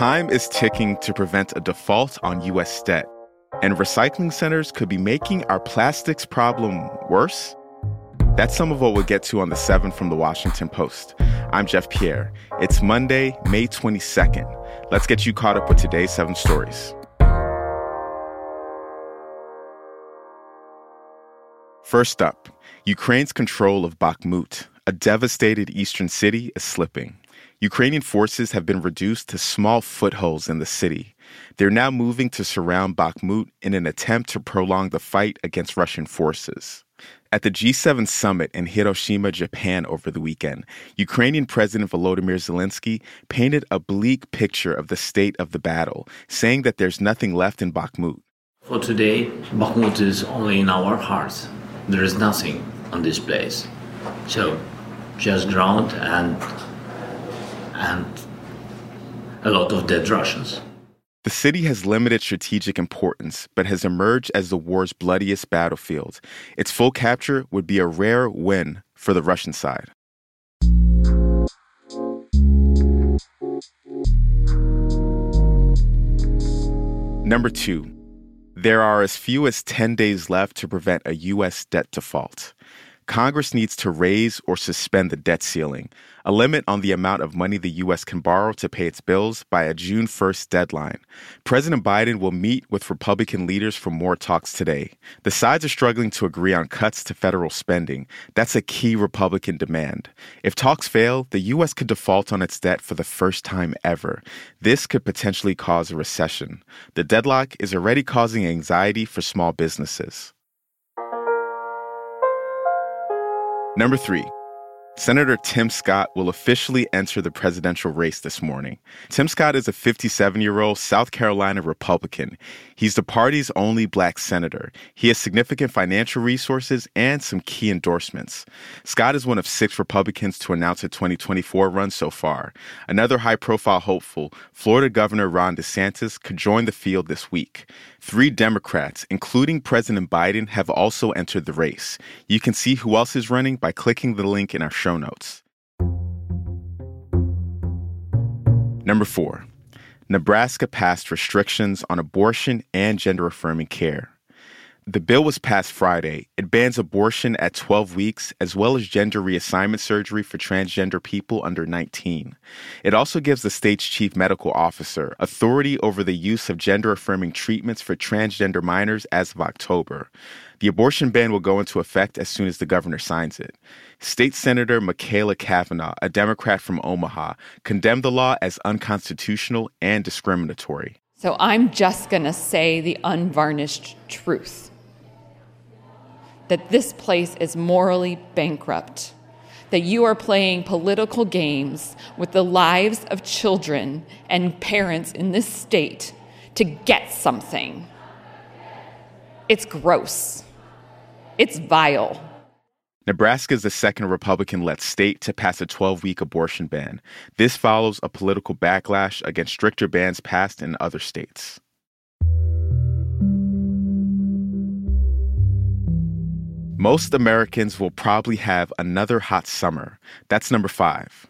Time is ticking to prevent a default on U.S. debt, and recycling centers could be making our plastics problem worse. That's some of what we'll get to on the 7 from the Washington Post. I'm Jeff Pierre. It's Monday, May 22nd. Let's get you caught up with today's seven stories. First up, Ukraine's control of Bakhmut, a devastated eastern city, is slipping. Ukrainian forces have been reduced to small footholds in the city. They're now moving to surround Bakhmut in an attempt to prolong the fight against Russian forces. At the G7 summit in Hiroshima, Japan over the weekend, Ukrainian President Volodymyr Zelensky painted a bleak picture of the state of the battle, saying that there's nothing left in Bakhmut. For today, Bakhmut is only in our hearts. There is nothing on this place. So, just ground and and a lot of dead Russians. The city has limited strategic importance, but has emerged as the war's bloodiest battlefield. Its full capture would be a rare win for the Russian side. Number two, there are as few as 10 days left to prevent a U.S. debt default. Congress needs to raise or suspend the debt ceiling, a limit on the amount of money the U.S. can borrow to pay its bills by a June 1st deadline. President Biden will meet with Republican leaders for more talks today. The sides are struggling to agree on cuts to federal spending. That's a key Republican demand. If talks fail, the U.S. could default on its debt for the first time ever. This could potentially cause a recession. The deadlock is already causing anxiety for small businesses. Number three, Senator Tim Scott will officially enter the presidential race this morning. Tim Scott is a 57 year old South Carolina Republican. He's the party's only black senator. He has significant financial resources and some key endorsements. Scott is one of six Republicans to announce a 2024 run so far. Another high profile hopeful, Florida Governor Ron DeSantis, could join the field this week. Three Democrats, including President Biden, have also entered the race. You can see who else is running by clicking the link in our show notes. Number four, Nebraska passed restrictions on abortion and gender affirming care. The bill was passed Friday. It bans abortion at 12 weeks as well as gender reassignment surgery for transgender people under 19. It also gives the state's chief medical officer authority over the use of gender affirming treatments for transgender minors as of October. The abortion ban will go into effect as soon as the governor signs it. State Senator Machaela Cavanaugh, a Democrat from Omaha, condemned the law as unconstitutional and discriminatory. So I'm just going to say the unvarnished truth that this place is morally bankrupt, that you are playing political games with the lives of children and parents in this state to get something. It's gross. It's vile. Nebraska is the second Republican led state to pass a 12 week abortion ban. This follows a political backlash against stricter bans passed in other states. Most Americans will probably have another hot summer. That's number five.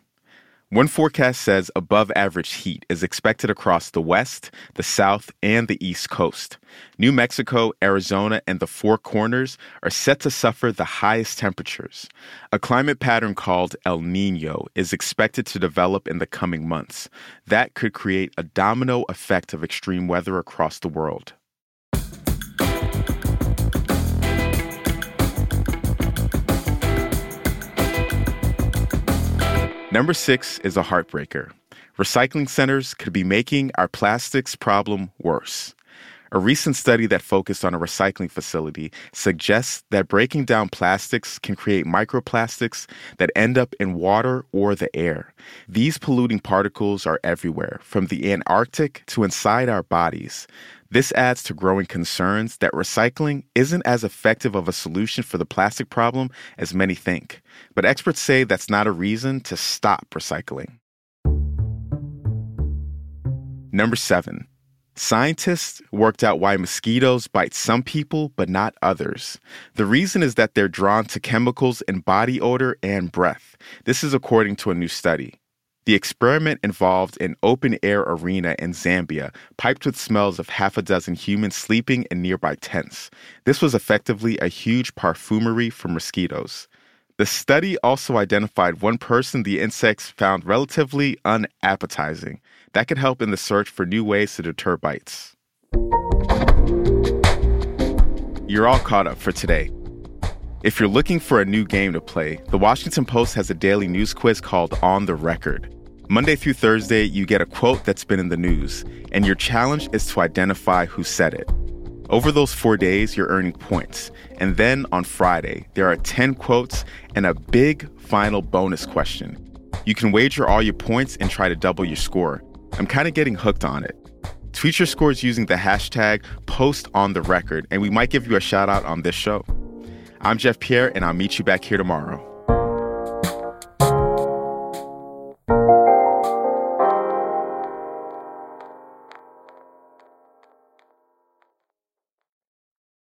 One forecast says above average heat is expected across the West, the South, and the East Coast. New Mexico, Arizona, and the Four Corners are set to suffer the highest temperatures. A climate pattern called El Nino is expected to develop in the coming months. That could create a domino effect of extreme weather across the world. Number six is a heartbreaker. Recycling centers could be making our plastics problem worse. A recent study that focused on a recycling facility suggests that breaking down plastics can create microplastics that end up in water or the air. These polluting particles are everywhere, from the Antarctic to inside our bodies. This adds to growing concerns that recycling isn't as effective of a solution for the plastic problem as many think. But experts say that's not a reason to stop recycling. Number seven, Scientists worked out why mosquitoes bite some people but not others. The reason is that they're drawn to chemicals in body odor and breath. This is according to a new study. The experiment involved an open air arena in Zambia, piped with smells of half a dozen humans sleeping in nearby tents. This was effectively a huge parfumery for mosquitoes. The study also identified one person the insects found relatively unappetizing. That could help in the search for new ways to deter bites. You're all caught up for today. If you're looking for a new game to play, the Washington Post has a daily news quiz called On the Record. Monday through Thursday, you get a quote that's been in the news, and your challenge is to identify who said it. Over those four days, you're earning points. And then on Friday, there are 10 quotes and a big final bonus question. You can wager all your points and try to double your score. I'm kind of getting hooked on it. Tweet your scores using the hashtag post on the record, and we might give you a shout out on this show. I'm Jeff Pierre, and I'll meet you back here tomorrow.